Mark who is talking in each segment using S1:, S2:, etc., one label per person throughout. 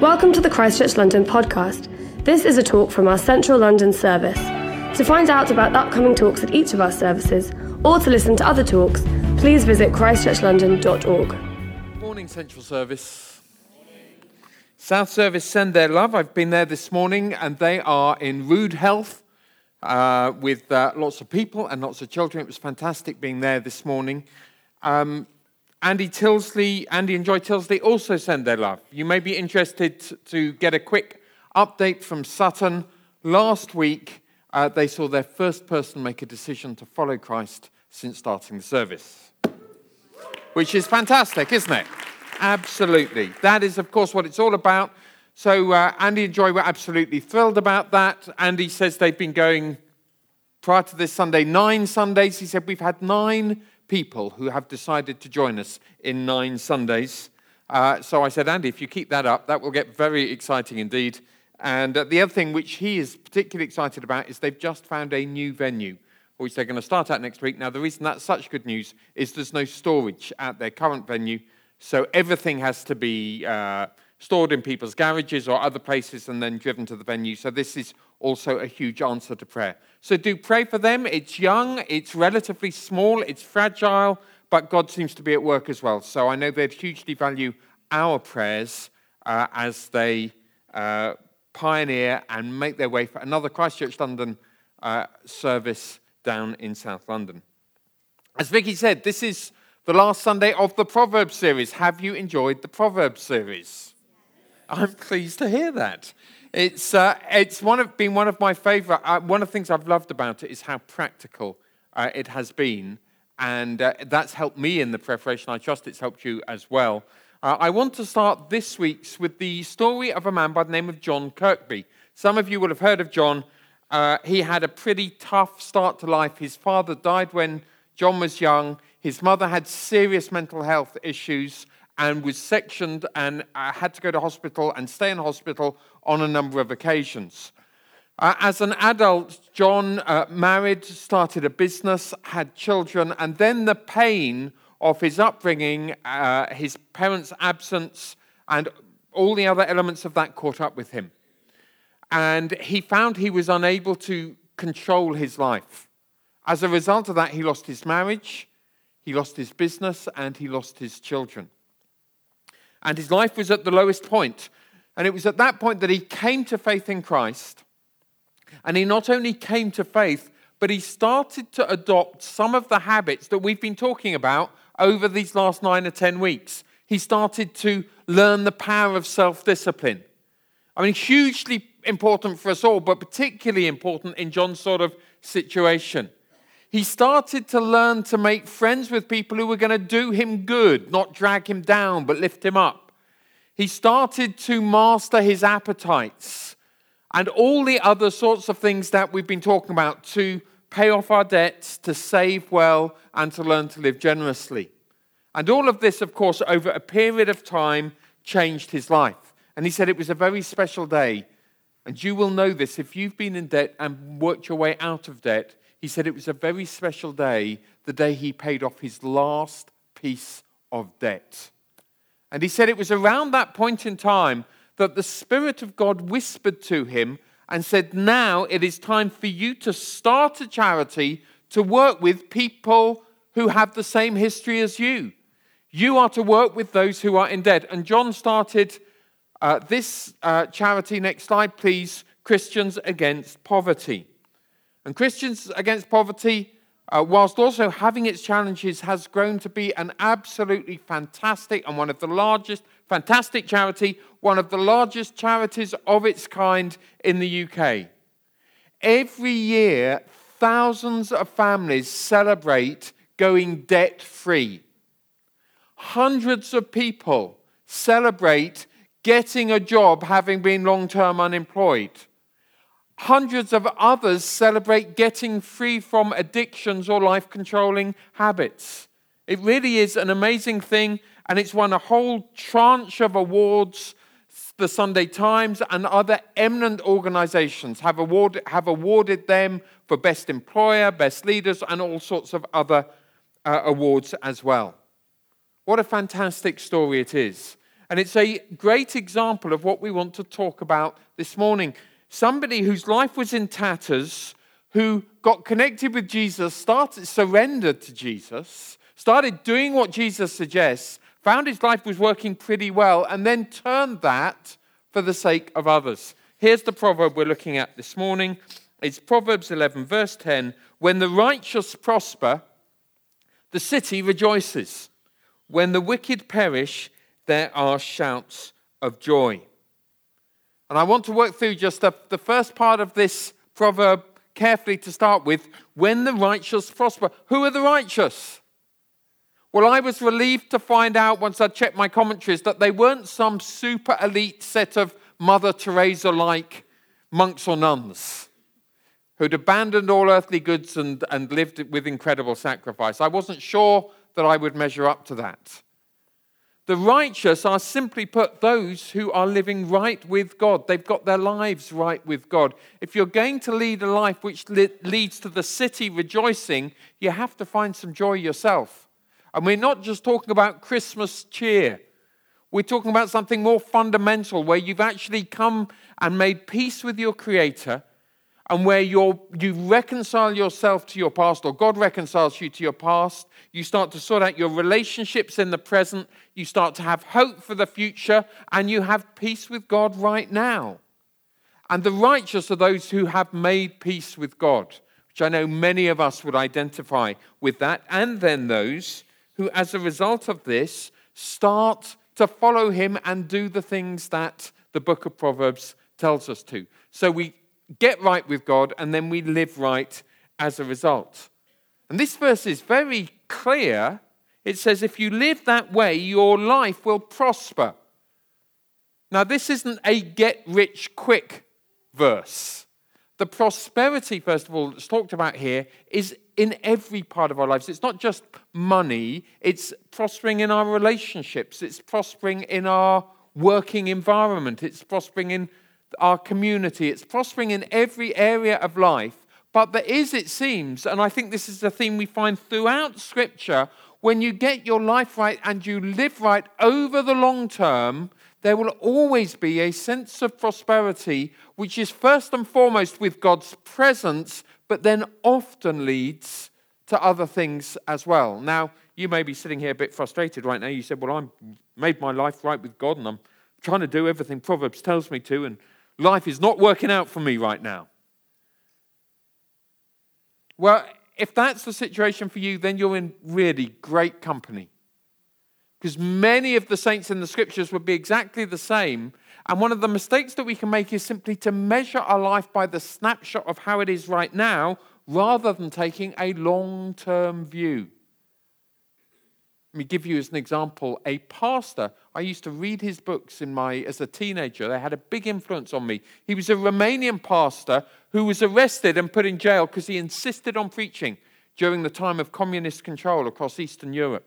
S1: Welcome to the Christchurch London podcast. This is a talk from our Central London service. To find out about upcoming talks at each of our services, or to listen to other talks, please visit christchurchlondon.org.
S2: Morning, Central Service. South Service send their love. I've been there this morning, and they are in rude health uh, with uh, lots of people and lots of children. It was fantastic being there this morning. Um, Andy Tilsley, Andy and Joy Tilsley also send their love. You may be interested to get a quick update from Sutton. Last week, uh, they saw their first person make a decision to follow Christ since starting the service, which is fantastic, isn't it? Absolutely. That is, of course, what it's all about. So, uh, Andy and Joy were absolutely thrilled about that. Andy says they've been going prior to this Sunday nine Sundays. He said, We've had nine people who have decided to join us in nine Sundays. Uh, so I said, Andy, if you keep that up, that will get very exciting indeed. And uh, the other thing which he is particularly excited about is they've just found a new venue, which they're going to start at next week. Now, the reason that's such good news is there's no storage at their current venue, so everything has to be uh, stored in people's garages or other places and then driven to the venue. So this is also a huge answer to prayer. So do pray for them. It's young, it's relatively small, it's fragile, but God seems to be at work as well. So I know they'd hugely value our prayers uh, as they uh, pioneer and make their way for another Christchurch London uh, service down in South London. As Vicky said, this is the last Sunday of the Proverbs series. Have you enjoyed the Proverbs series? I'm pleased to hear that. It's, uh, it's one of, been one of my favorite, uh, one of the things I've loved about it is how practical uh, it has been. And uh, that's helped me in the preparation. I trust it's helped you as well. Uh, I want to start this week's with the story of a man by the name of John Kirkby. Some of you will have heard of John. Uh, he had a pretty tough start to life. His father died when John was young. His mother had serious mental health issues and was sectioned and uh, had to go to hospital and stay in hospital on a number of occasions. Uh, as an adult, John uh, married, started a business, had children, and then the pain of his upbringing, uh, his parents' absence, and all the other elements of that caught up with him. And he found he was unable to control his life. As a result of that, he lost his marriage, he lost his business, and he lost his children and his life was at the lowest point. And it was at that point that he came to faith in Christ. And he not only came to faith, but he started to adopt some of the habits that we've been talking about over these last nine or 10 weeks. He started to learn the power of self discipline. I mean, hugely important for us all, but particularly important in John's sort of situation he started to learn to make friends with people who were going to do him good, not drag him down, but lift him up. He started to master his appetites and all the other sorts of things that we've been talking about to pay off our debts, to save well, and to learn to live generously. And all of this, of course, over a period of time changed his life. And he said it was a very special day. And you will know this if you've been in debt and worked your way out of debt he said it was a very special day, the day he paid off his last piece of debt. And he said it was around that point in time that the Spirit of God whispered to him and said, Now it is time for you to start a charity to work with people who have the same history as you. You are to work with those who are in debt. And John started uh, this uh, charity, next slide, please Christians Against Poverty. And Christians Against Poverty, uh, whilst also having its challenges, has grown to be an absolutely fantastic and one of the largest, fantastic charity, one of the largest charities of its kind in the UK. Every year, thousands of families celebrate going debt free. Hundreds of people celebrate getting a job having been long term unemployed. Hundreds of others celebrate getting free from addictions or life controlling habits. It really is an amazing thing, and it's won a whole tranche of awards. The Sunday Times and other eminent organizations have awarded, have awarded them for Best Employer, Best Leaders, and all sorts of other uh, awards as well. What a fantastic story it is. And it's a great example of what we want to talk about this morning. Somebody whose life was in tatters, who got connected with Jesus, started surrendered to Jesus, started doing what Jesus suggests, found his life was working pretty well, and then turned that for the sake of others. Here's the proverb we're looking at this morning. It's Proverbs 11, verse 10. When the righteous prosper, the city rejoices. When the wicked perish, there are shouts of joy. And I want to work through just the, the first part of this proverb carefully to start with. When the righteous prosper. Who are the righteous? Well, I was relieved to find out once I checked my commentaries that they weren't some super elite set of Mother Teresa like monks or nuns who'd abandoned all earthly goods and, and lived with incredible sacrifice. I wasn't sure that I would measure up to that. The righteous are simply put those who are living right with God. They've got their lives right with God. If you're going to lead a life which leads to the city rejoicing, you have to find some joy yourself. And we're not just talking about Christmas cheer. We're talking about something more fundamental where you've actually come and made peace with your Creator and where you you reconcile yourself to your past, or God reconciles you to your past. You start to sort out your relationships in the present. You start to have hope for the future, and you have peace with God right now. And the righteous are those who have made peace with God, which I know many of us would identify with that. And then those who, as a result of this, start to follow Him and do the things that the book of Proverbs tells us to. So we get right with God, and then we live right as a result. And this verse is very clear. It says, if you live that way, your life will prosper. Now, this isn't a get rich quick verse. The prosperity, first of all, that's talked about here is in every part of our lives. It's not just money, it's prospering in our relationships, it's prospering in our working environment, it's prospering in our community. It's prospering in every area of life. But there is, it seems, and I think this is a theme we find throughout Scripture, when you get your life right and you live right over the long term, there will always be a sense of prosperity, which is first and foremost with God's presence, but then often leads to other things as well. Now, you may be sitting here a bit frustrated right now. You said, Well, I'm made my life right with God and I'm trying to do everything Proverbs tells me to, and Life is not working out for me right now. Well, if that's the situation for you, then you're in really great company. Because many of the saints in the scriptures would be exactly the same. And one of the mistakes that we can make is simply to measure our life by the snapshot of how it is right now rather than taking a long term view. Let me give you as an example a pastor. I used to read his books in my as a teenager. They had a big influence on me. He was a Romanian pastor who was arrested and put in jail because he insisted on preaching during the time of communist control across Eastern Europe.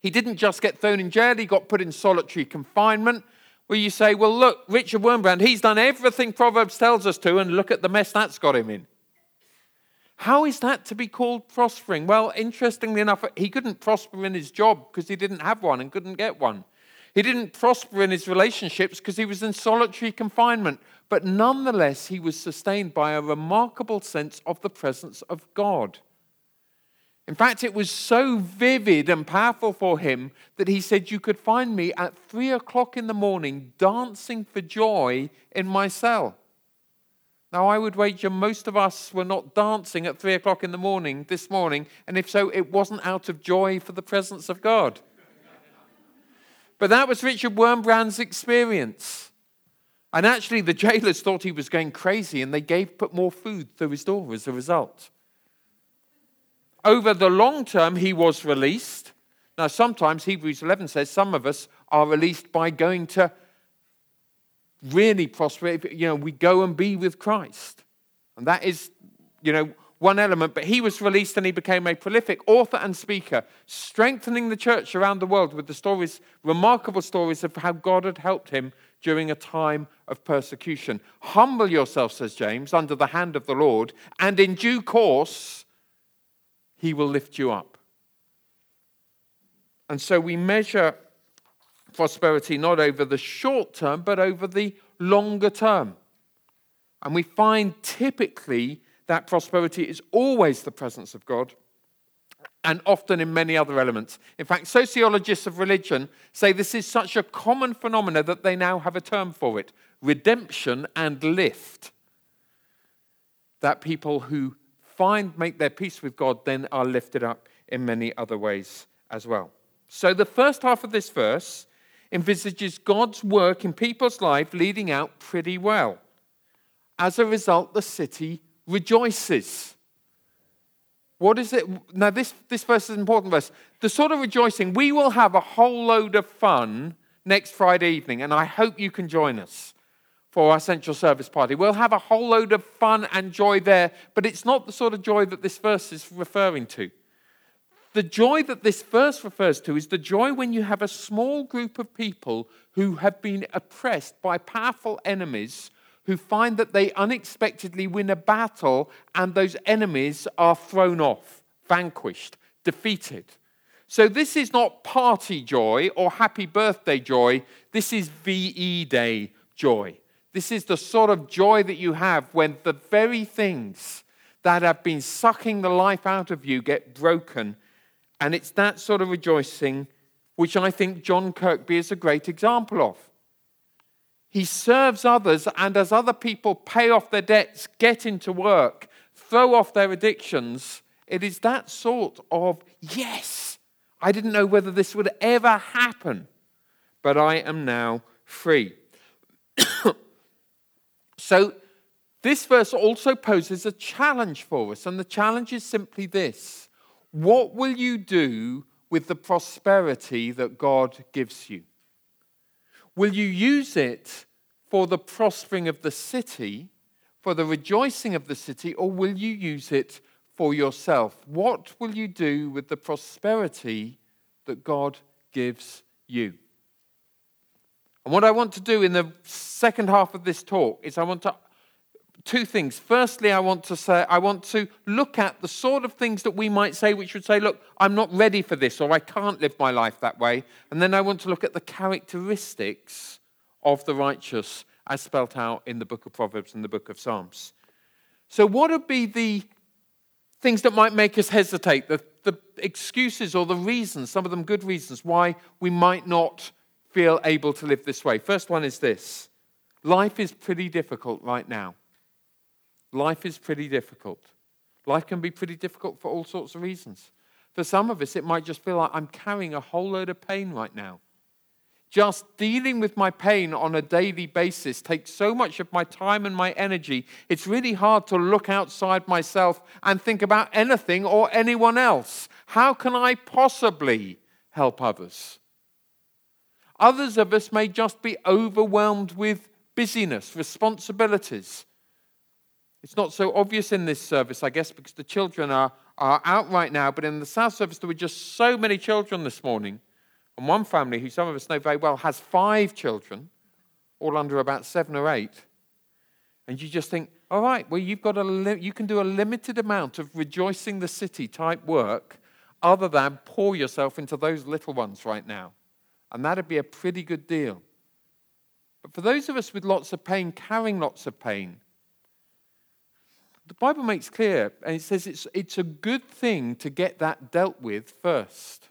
S2: He didn't just get thrown in jail, he got put in solitary confinement. Where you say, well, look, Richard Wurmbrand, he's done everything Proverbs tells us to, and look at the mess that's got him in. How is that to be called prospering? Well, interestingly enough, he couldn't prosper in his job because he didn't have one and couldn't get one. He didn't prosper in his relationships because he was in solitary confinement. But nonetheless, he was sustained by a remarkable sense of the presence of God. In fact, it was so vivid and powerful for him that he said, You could find me at three o'clock in the morning dancing for joy in my cell. Now, I would wager most of us were not dancing at three o'clock in the morning this morning, and if so, it wasn't out of joy for the presence of God. But that was Richard Wurmbrand's experience. And actually, the jailers thought he was going crazy, and they gave put more food through his door as a result. Over the long term, he was released. Now, sometimes Hebrews 11 says some of us are released by going to really prosper if, you know, we go and be with Christ. And that is, you know, one element. But he was released and he became a prolific author and speaker, strengthening the church around the world with the stories, remarkable stories of how God had helped him during a time of persecution. Humble yourself, says James, under the hand of the Lord, and in due course, he will lift you up. And so we measure prosperity not over the short term, but over the longer term. And we find typically that prosperity is always the presence of God and often in many other elements. In fact, sociologists of religion say this is such a common phenomenon that they now have a term for it redemption and lift. That people who find, make their peace with God, then are lifted up in many other ways as well. So the first half of this verse envisages God's work in people's life leading out pretty well. As a result, the city rejoices. What is it? Now, this, this verse is an important verse. The sort of rejoicing, we will have a whole load of fun next Friday evening, and I hope you can join us for our central service party. We'll have a whole load of fun and joy there, but it's not the sort of joy that this verse is referring to. The joy that this verse refers to is the joy when you have a small group of people who have been oppressed by powerful enemies who find that they unexpectedly win a battle and those enemies are thrown off, vanquished, defeated. So, this is not party joy or happy birthday joy. This is VE Day joy. This is the sort of joy that you have when the very things that have been sucking the life out of you get broken. And it's that sort of rejoicing which I think John Kirkby is a great example of. He serves others, and as other people pay off their debts, get into work, throw off their addictions, it is that sort of, yes, I didn't know whether this would ever happen, but I am now free. so, this verse also poses a challenge for us, and the challenge is simply this What will you do with the prosperity that God gives you? Will you use it for the prospering of the city, for the rejoicing of the city, or will you use it for yourself? What will you do with the prosperity that God gives you? And what I want to do in the second half of this talk is I want to two things. Firstly, I want to say I want to look at the sort of things that we might say which would say, look, I'm not ready for this or I can't live my life that way. And then I want to look at the characteristics of the righteous as spelt out in the book of Proverbs and the book of Psalms. So, what would be the things that might make us hesitate, the, the excuses or the reasons, some of them good reasons, why we might not feel able to live this way? First one is this life is pretty difficult right now. Life is pretty difficult. Life can be pretty difficult for all sorts of reasons. For some of us, it might just feel like I'm carrying a whole load of pain right now. Just dealing with my pain on a daily basis takes so much of my time and my energy. It's really hard to look outside myself and think about anything or anyone else. How can I possibly help others? Others of us may just be overwhelmed with busyness, responsibilities. It's not so obvious in this service, I guess, because the children are, are out right now, but in the South service, there were just so many children this morning and one family, who some of us know very well, has five children, all under about seven or eight. And you just think, all right, well, you've got a li- you can do a limited amount of rejoicing the city type work other than pour yourself into those little ones right now. And that'd be a pretty good deal. But for those of us with lots of pain, carrying lots of pain, the Bible makes clear, and it says it's, it's a good thing to get that dealt with first.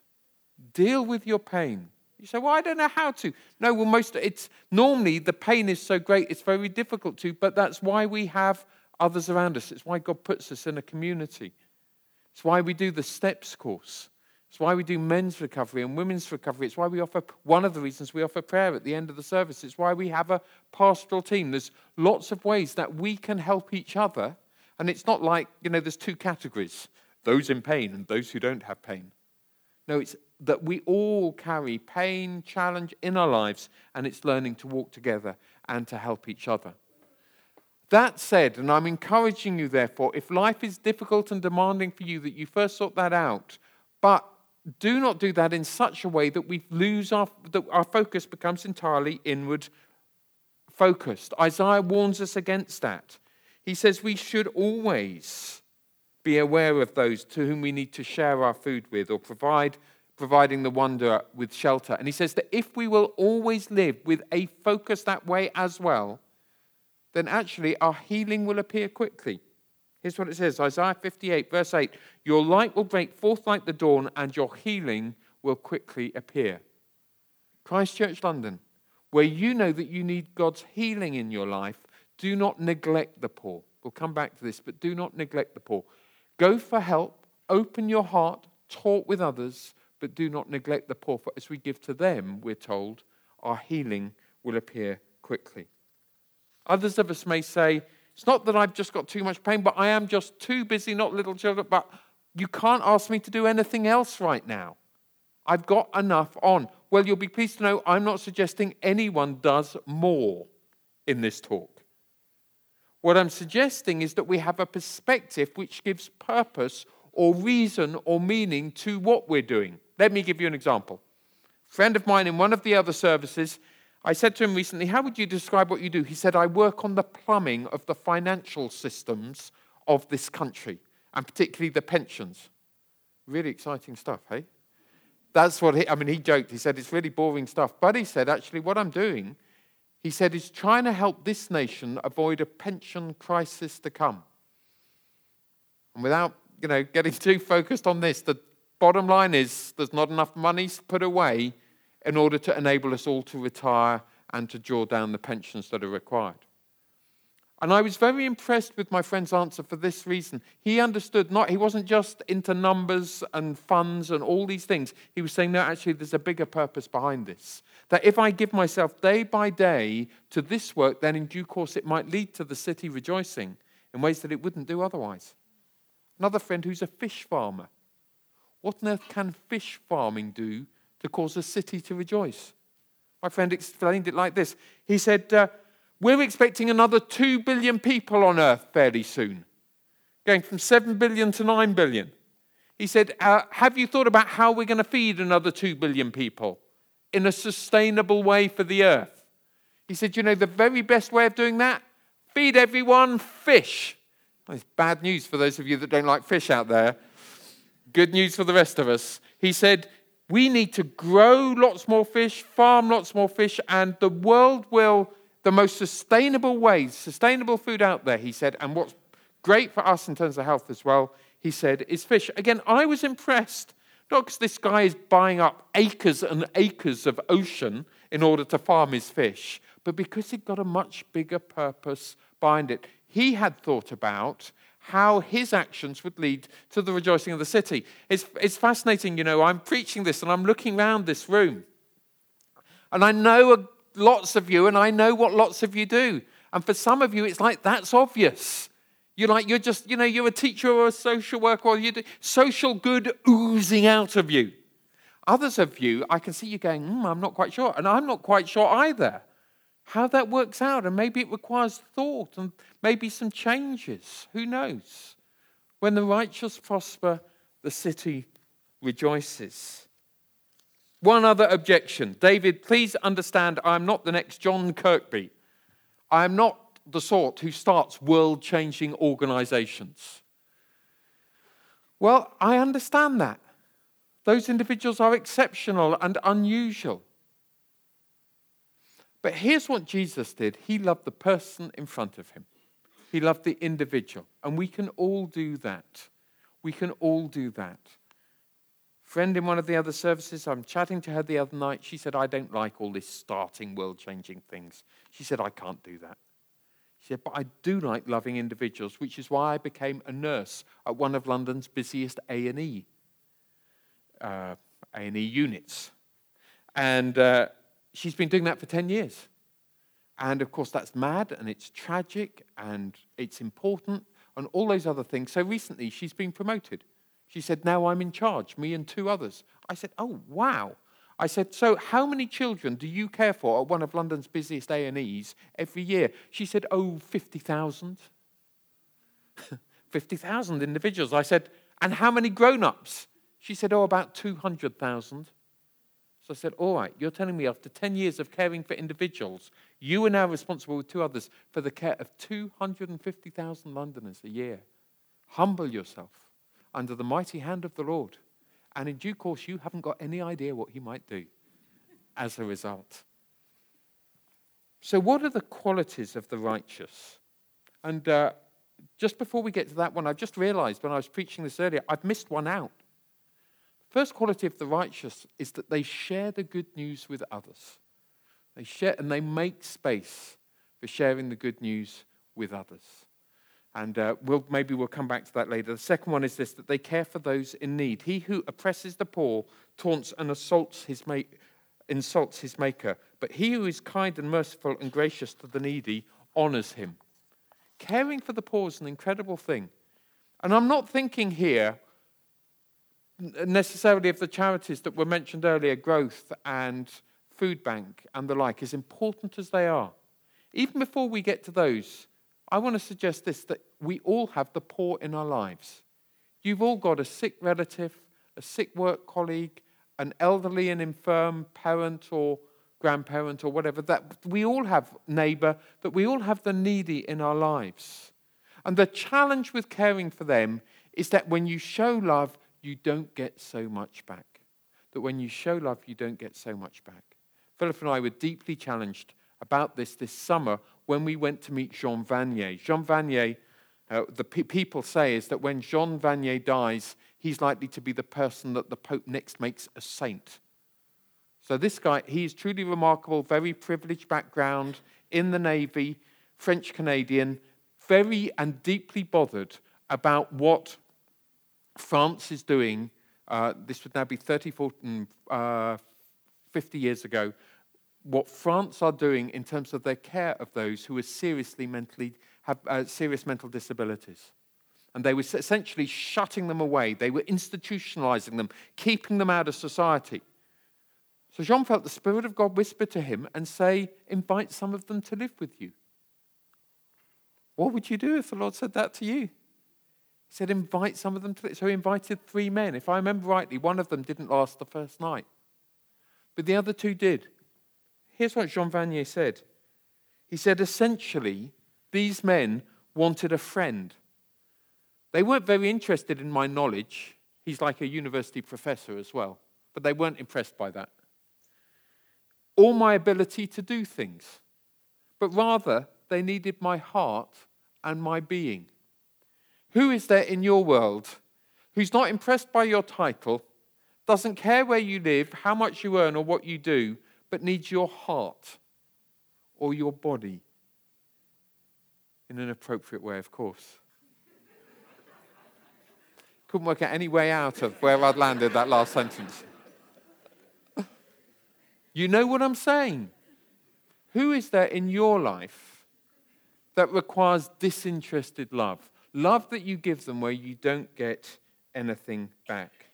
S2: Deal with your pain. You say, well, I don't know how to. No, well, most it's normally the pain is so great, it's very difficult to, but that's why we have others around us. It's why God puts us in a community. It's why we do the STEPS course. It's why we do men's recovery and women's recovery. It's why we offer, one of the reasons we offer prayer at the end of the service. It's why we have a pastoral team. There's lots of ways that we can help each other. And it's not like, you know, there's two categories those in pain and those who don't have pain. No, it's that we all carry pain, challenge in our lives, and it's learning to walk together and to help each other. That said, and I'm encouraging you, therefore, if life is difficult and demanding for you, that you first sort that out. But do not do that in such a way that we lose our, that our focus becomes entirely inward focused. Isaiah warns us against that. He says we should always be aware of those to whom we need to share our food with or provide providing the wanderer with shelter. And he says that if we will always live with a focus that way as well, then actually our healing will appear quickly. Here's what it says Isaiah 58, verse 8 Your light will break forth like the dawn, and your healing will quickly appear. Christchurch, London, where you know that you need God's healing in your life, do not neglect the poor. We'll come back to this, but do not neglect the poor. Go for help, open your heart, talk with others, but do not neglect the poor, for as we give to them, we're told, our healing will appear quickly. Others of us may say, It's not that I've just got too much pain, but I am just too busy, not little children, but you can't ask me to do anything else right now. I've got enough on. Well, you'll be pleased to know I'm not suggesting anyone does more in this talk. What I'm suggesting is that we have a perspective which gives purpose or reason or meaning to what we're doing. Let me give you an example. A friend of mine in one of the other services, I said to him recently, How would you describe what you do? He said, I work on the plumbing of the financial systems of this country, and particularly the pensions. Really exciting stuff, hey? That's what he, I mean, he joked. He said, It's really boring stuff. But he said, Actually, what I'm doing, he said, is trying to help this nation avoid a pension crisis to come. And without, you know, getting too focused on this, the Bottom line is there's not enough money put away in order to enable us all to retire and to draw down the pensions that are required. And I was very impressed with my friend's answer for this reason. He understood not, he wasn't just into numbers and funds and all these things. He was saying, no, actually, there's a bigger purpose behind this. That if I give myself day by day to this work, then in due course it might lead to the city rejoicing in ways that it wouldn't do otherwise. Another friend who's a fish farmer what on earth can fish farming do to cause a city to rejoice? My friend explained it like this He said, uh, We're expecting another 2 billion people on earth fairly soon, going from 7 billion to 9 billion. He said, uh, Have you thought about how we're going to feed another 2 billion people in a sustainable way for the earth? He said, You know, the very best way of doing that? Feed everyone fish. Well, it's bad news for those of you that don't like fish out there. Good news for the rest of us. He said, We need to grow lots more fish, farm lots more fish, and the world will, the most sustainable ways, sustainable food out there, he said, and what's great for us in terms of health as well, he said, is fish. Again, I was impressed, not because this guy is buying up acres and acres of ocean in order to farm his fish, but because it got a much bigger purpose behind it. He had thought about how his actions would lead to the rejoicing of the city. It's, it's fascinating, you know, I'm preaching this and I'm looking around this room. And I know lots of you, and I know what lots of you do. And for some of you, it's like that's obvious. You're like, you're just, you know, you're a teacher or a social worker, or you do social good oozing out of you. Others of you, I can see you going, mm, I'm not quite sure. And I'm not quite sure either how that works out. And maybe it requires thought and maybe some changes. Who knows? When the righteous prosper, the city rejoices. One other objection. David, please understand I'm not the next John Kirkby. I am not the sort who starts world changing organizations. Well, I understand that. Those individuals are exceptional and unusual. But here's what Jesus did He loved the person in front of him, He loved the individual. And we can all do that. We can all do that. Friend in one of the other services, I'm chatting to her the other night. She said, I don't like all this starting world changing things. She said, I can't do that. She said, but I do like loving individuals, which is why I became a nurse at one of London's busiest A&E, uh, A&E units. And uh, she's been doing that for 10 years. And of course, that's mad and it's tragic and it's important and all those other things. So recently, she's been promoted. She said, Now I'm in charge, me and two others. I said, Oh, wow. I said, So how many children do you care for at one of London's busiest A&Es every year? She said, Oh, 50,000. 50,000 individuals. I said, And how many grown ups? She said, Oh, about 200,000. So I said, All right, you're telling me after 10 years of caring for individuals, you are now responsible with two others for the care of 250,000 Londoners a year. Humble yourself under the mighty hand of the Lord, And in due course, you haven't got any idea what he might do as a result. So, what are the qualities of the righteous? And uh, just before we get to that one, I've just realized when I was preaching this earlier, I've missed one out. First quality of the righteous is that they share the good news with others. They share and they make space for sharing the good news with others. And uh, we'll, maybe we'll come back to that later. The second one is this that they care for those in need. He who oppresses the poor taunts and assaults his mate, insults his maker, but he who is kind and merciful and gracious to the needy honors him. Caring for the poor is an incredible thing. And I'm not thinking here necessarily of the charities that were mentioned earlier, Growth and Food Bank and the like, as important as they are. Even before we get to those, I want to suggest this that we all have the poor in our lives. You've all got a sick relative, a sick work colleague, an elderly and infirm parent or grandparent or whatever. That we all have neighbor, that we all have the needy in our lives. And the challenge with caring for them is that when you show love, you don't get so much back. That when you show love, you don't get so much back. Philip and I were deeply challenged about this this summer when we went to meet Jean Vanier. Jean Vanier, uh, the pe- people say, is that when Jean Vanier dies, he's likely to be the person that the Pope next makes a saint. So this guy, he's truly remarkable, very privileged background in the Navy, French Canadian, very and deeply bothered about what France is doing. Uh, this would now be 30, 40, uh, 50 years ago, what France are doing in terms of their care of those who are seriously mentally have uh, serious mental disabilities. And they were essentially shutting them away. They were institutionalizing them, keeping them out of society. So Jean felt the Spirit of God whisper to him and say, Invite some of them to live with you. What would you do if the Lord said that to you? He said, Invite some of them to live. So he invited three men. If I remember rightly, one of them didn't last the first night, but the other two did. Here's what Jean Vanier said He said, essentially, these men wanted a friend. They weren't very interested in my knowledge. He's like a university professor as well, but they weren't impressed by that. Or my ability to do things, but rather they needed my heart and my being. Who is there in your world who's not impressed by your title, doesn't care where you live, how much you earn, or what you do, but needs your heart or your body in an appropriate way, of course. Couldn't work out any way out of where I'd landed that last sentence. You know what I'm saying? Who is there in your life that requires disinterested love? Love that you give them where you don't get anything back.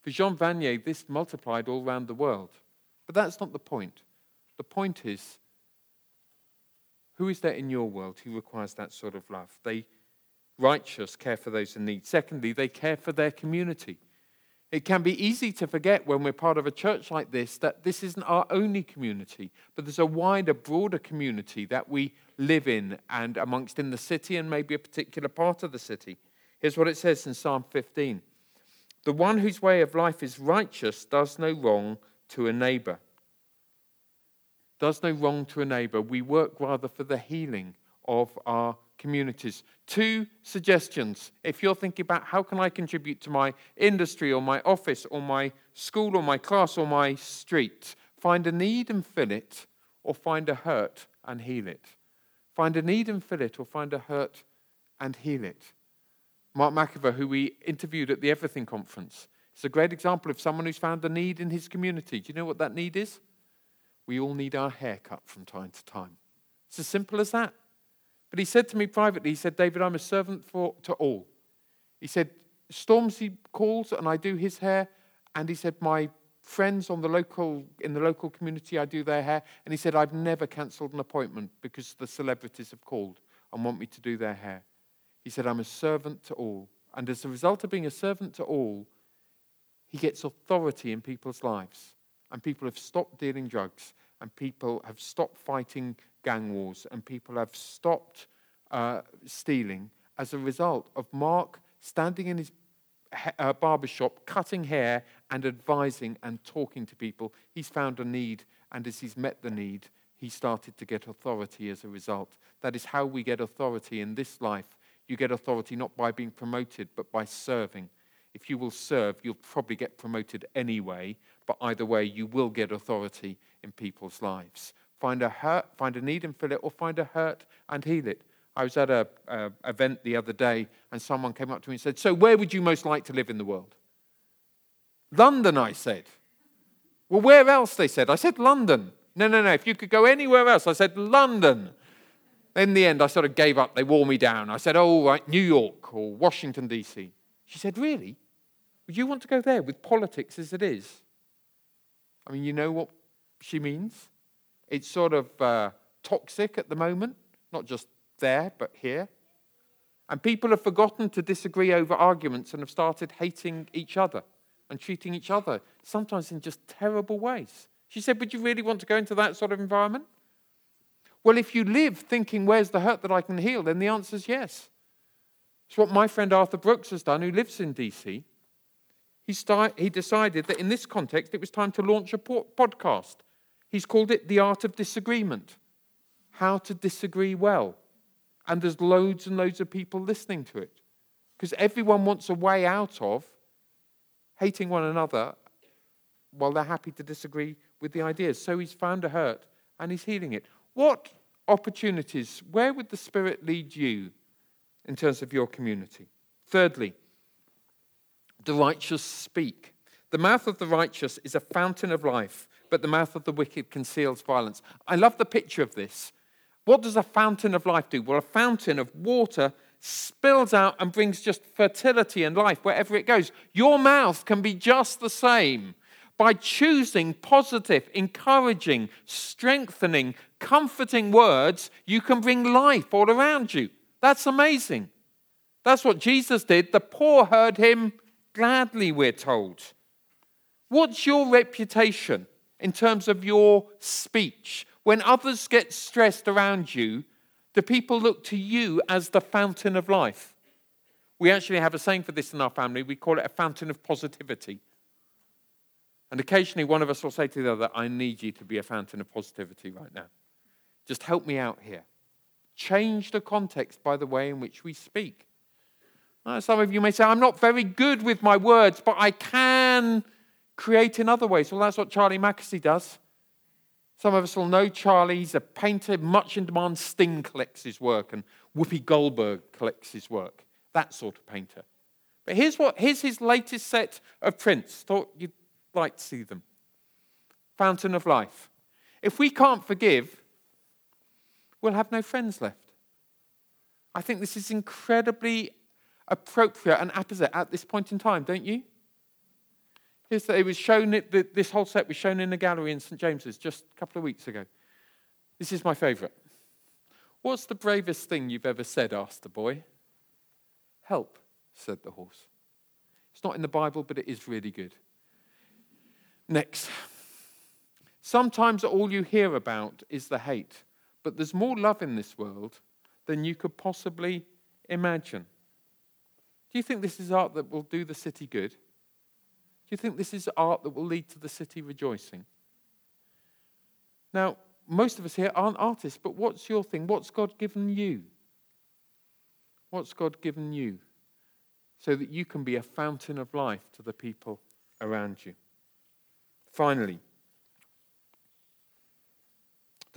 S2: For Jean Vanier, this multiplied all around the world. But that's not the point. The point is who is there in your world who requires that sort of love? They righteous care for those in need. Secondly, they care for their community. It can be easy to forget when we're part of a church like this that this isn't our only community, but there's a wider, broader community that we live in and amongst in the city and maybe a particular part of the city. Here's what it says in Psalm 15 The one whose way of life is righteous does no wrong to a neighbor. Does no wrong to a neighbor. We work rather for the healing of our communities. Two suggestions. If you're thinking about how can I contribute to my industry or my office or my school or my class or my street, find a need and fill it, or find a hurt and heal it. Find a need and fill it, or find a hurt and heal it. Mark McIver, who we interviewed at the Everything Conference, it's a great example of someone who's found a need in his community. Do you know what that need is? We all need our hair cut from time to time. It's as simple as that. But he said to me privately, he said, David, I'm a servant for, to all. He said, Stormzy calls and I do his hair. And he said, my friends on the local, in the local community, I do their hair. And he said, I've never cancelled an appointment because the celebrities have called and want me to do their hair. He said, I'm a servant to all. And as a result of being a servant to all, he gets authority in people's lives. And people have stopped dealing drugs, and people have stopped fighting gang wars, and people have stopped uh, stealing as a result of Mark standing in his uh, barbershop, cutting hair and advising and talking to people. He's found a need, and as he's met the need, he started to get authority as a result. That is how we get authority in this life. You get authority not by being promoted, but by serving. If you will serve, you'll probably get promoted anyway, but either way, you will get authority in people's lives. Find a hurt, find a need and fill it, or find a hurt and heal it. I was at an event the other day, and someone came up to me and said, So, where would you most like to live in the world? London, I said. Well, where else? They said. I said, London. No, no, no. If you could go anywhere else, I said, London. In the end, I sort of gave up. They wore me down. I said, Oh, right, New York or Washington, D.C. She said, Really? Would you want to go there with politics as it is? I mean, you know what she means? It's sort of uh, toxic at the moment, not just there, but here. And people have forgotten to disagree over arguments and have started hating each other and treating each other, sometimes in just terrible ways. She said, Would you really want to go into that sort of environment? Well, if you live thinking, Where's the hurt that I can heal? then the answer is yes. It's what my friend Arthur Brooks has done, who lives in DC. He, start, he decided that in this context, it was time to launch a podcast. He's called it The Art of Disagreement How to Disagree Well and there's loads and loads of people listening to it. Because everyone wants a way out of hating one another while they're happy to disagree with the ideas. So he's found a hurt and he's healing it. What opportunities, where would the Spirit lead you in terms of your community? Thirdly, the righteous speak. The mouth of the righteous is a fountain of life, but the mouth of the wicked conceals violence. I love the picture of this what does a fountain of life do? Well, a fountain of water spills out and brings just fertility and life wherever it goes. Your mouth can be just the same. By choosing positive, encouraging, strengthening, comforting words, you can bring life all around you. That's amazing. That's what Jesus did. The poor heard him gladly, we're told. What's your reputation in terms of your speech? When others get stressed around you, do people look to you as the fountain of life? We actually have a saying for this in our family. We call it a fountain of positivity. And occasionally one of us will say to the other, I need you to be a fountain of positivity right now. Just help me out here. Change the context by the way in which we speak. Uh, some of you may say, I'm not very good with my words, but I can create in other ways. Well, that's what Charlie Mackesy does. Some of us will know Charlie. He's a painter, much in demand. Sting collects his work, and Whoopi Goldberg collects his work. That sort of painter. But here's, what, here's his latest set of prints. Thought you'd like to see them Fountain of Life. If we can't forgive, we'll have no friends left. I think this is incredibly appropriate and apposite at this point in time, don't you? it was shown, it, this whole set was shown in the gallery in St. James's just a couple of weeks ago. This is my favourite. What's the bravest thing you've ever said? asked the boy. Help, said the horse. It's not in the Bible, but it is really good. Next. Sometimes all you hear about is the hate, but there's more love in this world than you could possibly imagine. Do you think this is art that will do the city good? Do you think this is art that will lead to the city rejoicing? Now, most of us here aren't artists, but what's your thing? What's God given you? What's God given you so that you can be a fountain of life to the people around you? Finally,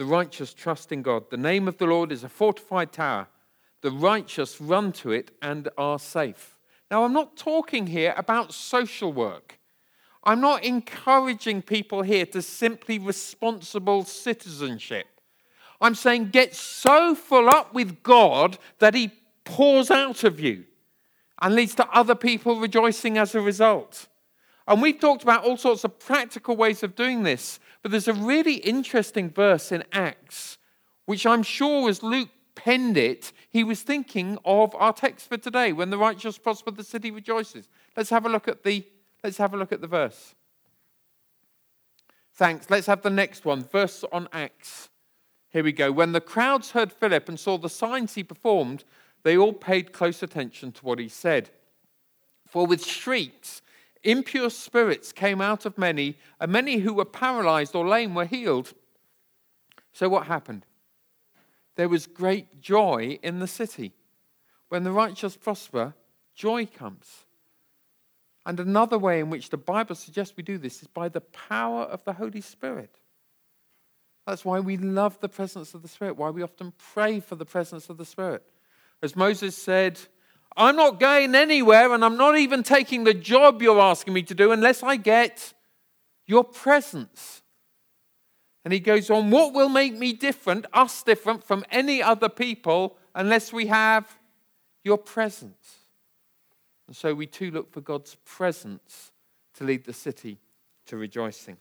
S2: the righteous trust in God. The name of the Lord is a fortified tower. The righteous run to it and are safe. Now, I'm not talking here about social work. I'm not encouraging people here to simply responsible citizenship. I'm saying get so full up with God that He pours out of you and leads to other people rejoicing as a result. And we've talked about all sorts of practical ways of doing this, but there's a really interesting verse in Acts, which I'm sure as Luke penned it, he was thinking of our text for today when the righteous prosper, the city rejoices. Let's have a look at the Let's have a look at the verse. Thanks. Let's have the next one. Verse on Acts. Here we go. When the crowds heard Philip and saw the signs he performed, they all paid close attention to what he said. For with shrieks, impure spirits came out of many, and many who were paralyzed or lame were healed. So what happened? There was great joy in the city. When the righteous prosper, joy comes. And another way in which the Bible suggests we do this is by the power of the Holy Spirit. That's why we love the presence of the Spirit, why we often pray for the presence of the Spirit. As Moses said, I'm not going anywhere and I'm not even taking the job you're asking me to do unless I get your presence. And he goes on, What will make me different, us different from any other people, unless we have your presence? And so we too look for God's presence to lead the city to rejoicing.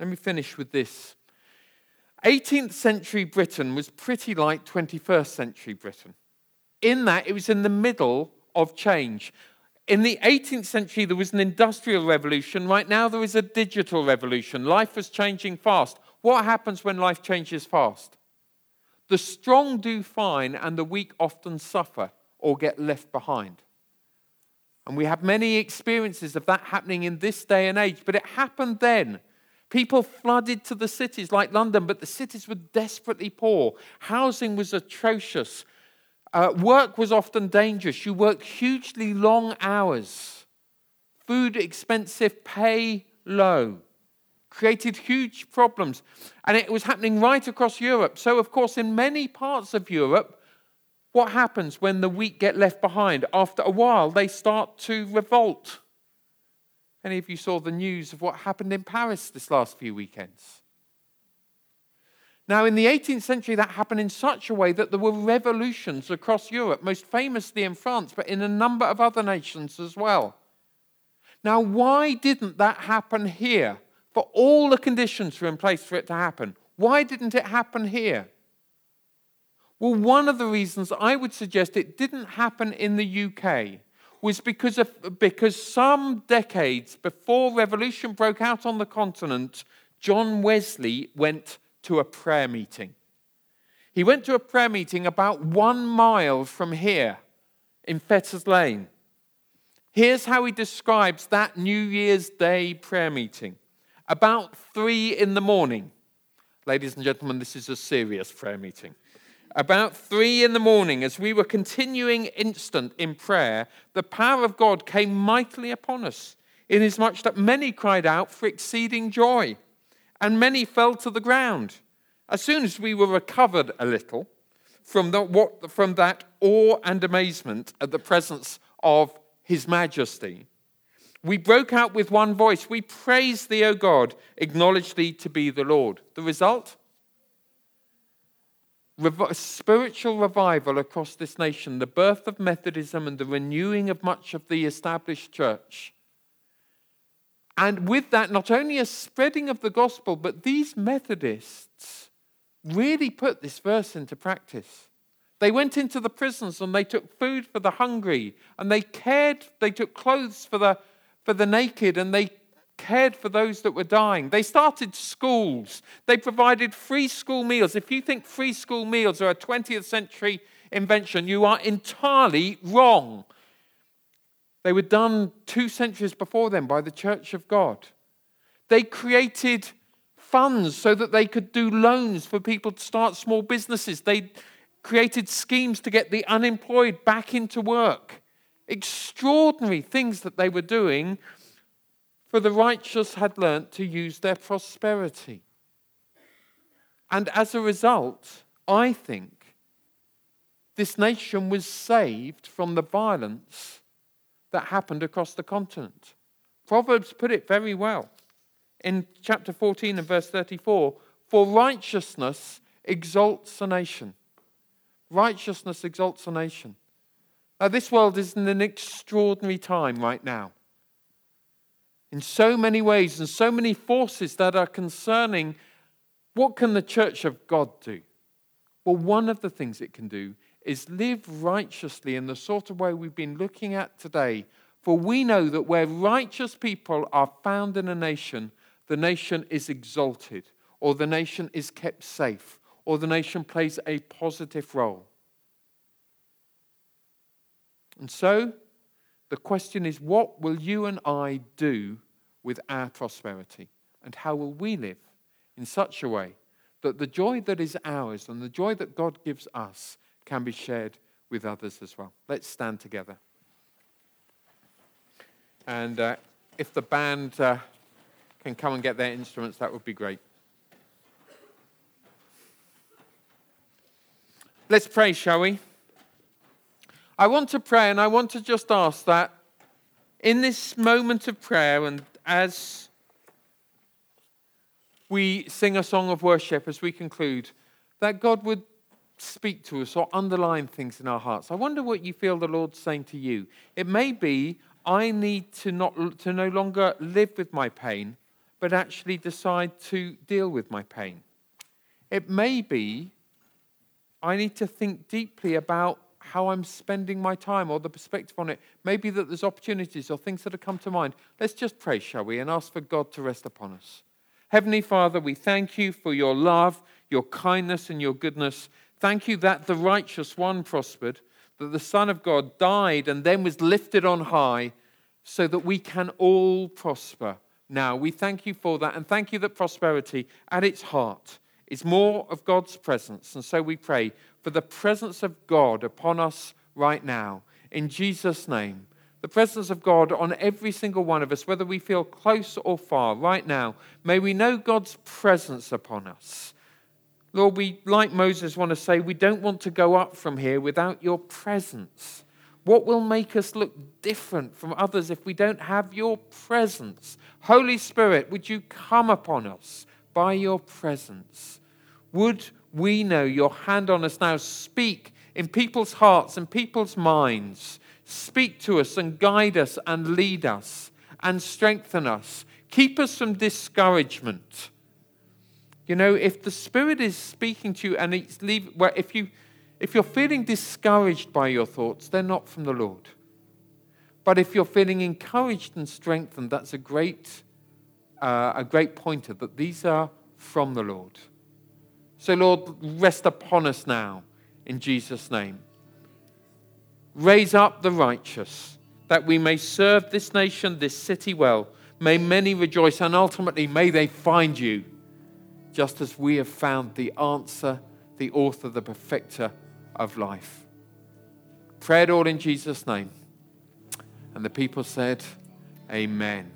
S2: Let me finish with this. 18th century Britain was pretty like 21st century Britain, in that it was in the middle of change. In the 18th century, there was an industrial revolution. Right now, there is a digital revolution. Life is changing fast. What happens when life changes fast? The strong do fine, and the weak often suffer or get left behind. And we have many experiences of that happening in this day and age, but it happened then. People flooded to the cities like London, but the cities were desperately poor. Housing was atrocious. Uh, work was often dangerous. You worked hugely long hours. Food expensive, pay low. Created huge problems. And it was happening right across Europe. So, of course, in many parts of Europe, what happens when the weak get left behind? After a while, they start to revolt. Any of you saw the news of what happened in Paris this last few weekends? Now, in the 18th century, that happened in such a way that there were revolutions across Europe, most famously in France, but in a number of other nations as well. Now, why didn't that happen here? For all the conditions were in place for it to happen. Why didn't it happen here? Well, one of the reasons I would suggest it didn't happen in the UK was because, of, because some decades before revolution broke out on the continent, John Wesley went to a prayer meeting. He went to a prayer meeting about one mile from here in Fetters Lane. Here's how he describes that New Year's Day prayer meeting. About three in the morning. Ladies and gentlemen, this is a serious prayer meeting. About three in the morning, as we were continuing instant in prayer, the power of God came mightily upon us, inasmuch that many cried out for exceeding joy and many fell to the ground. As soon as we were recovered a little from, the, what, from that awe and amazement at the presence of His Majesty, we broke out with one voice. We praise thee, O God, acknowledge thee to be the Lord. The result? Rev- spiritual revival across this nation, the birth of Methodism and the renewing of much of the established church. And with that, not only a spreading of the gospel, but these Methodists really put this verse into practice. They went into the prisons and they took food for the hungry and they cared, they took clothes for the, for the naked and they cared for those that were dying. They started schools. They provided free school meals. If you think free school meals are a 20th century invention, you are entirely wrong. They were done two centuries before then by the Church of God. They created funds so that they could do loans for people to start small businesses. They created schemes to get the unemployed back into work. Extraordinary things that they were doing, for the righteous had learnt to use their prosperity. And as a result, I think this nation was saved from the violence that happened across the continent. Proverbs put it very well in chapter 14 and verse 34 For righteousness exalts a nation. Righteousness exalts a nation. Now, this world is in an extraordinary time right now. In so many ways and so many forces that are concerning what can the church of God do? Well, one of the things it can do is live righteously in the sort of way we've been looking at today. For we know that where righteous people are found in a nation, the nation is exalted, or the nation is kept safe, or the nation plays a positive role. And so, The question is, what will you and I do with our prosperity? And how will we live in such a way that the joy that is ours and the joy that God gives us can be shared with others as well? Let's stand together. And uh, if the band uh, can come and get their instruments, that would be great. Let's pray, shall we? I want to pray and I want to just ask that in this moment of prayer and as we sing a song of worship, as we conclude, that God would speak to us or underline things in our hearts. I wonder what you feel the Lord's saying to you. It may be, I need to, not, to no longer live with my pain, but actually decide to deal with my pain. It may be, I need to think deeply about how I'm spending my time or the perspective on it. Maybe that there's opportunities or things that have come to mind. Let's just pray, shall we, and ask for God to rest upon us. Heavenly Father, we thank you for your love, your kindness, and your goodness. Thank you that the righteous one prospered, that the Son of God died and then was lifted on high so that we can all prosper now. We thank you for that and thank you that prosperity at its heart is more of God's presence. And so we pray for the presence of God upon us right now. In Jesus' name. The presence of God on every single one of us, whether we feel close or far, right now. May we know God's presence upon us. Lord, we, like Moses, want to say, we don't want to go up from here without your presence. What will make us look different from others if we don't have your presence? Holy Spirit, would you come upon us by your presence? Would we know your hand on us now. Speak in people's hearts and people's minds. Speak to us and guide us and lead us and strengthen us. Keep us from discouragement. You know, if the Spirit is speaking to you and it's leave, well, if you if you're feeling discouraged by your thoughts, they're not from the Lord. But if you're feeling encouraged and strengthened, that's a great, uh, a great pointer that these are from the Lord. So, Lord, rest upon us now in Jesus' name. Raise up the righteous that we may serve this nation, this city well. May many rejoice, and ultimately, may they find you, just as we have found the answer, the author, the perfecter of life. Pray it all in Jesus' name. And the people said, Amen.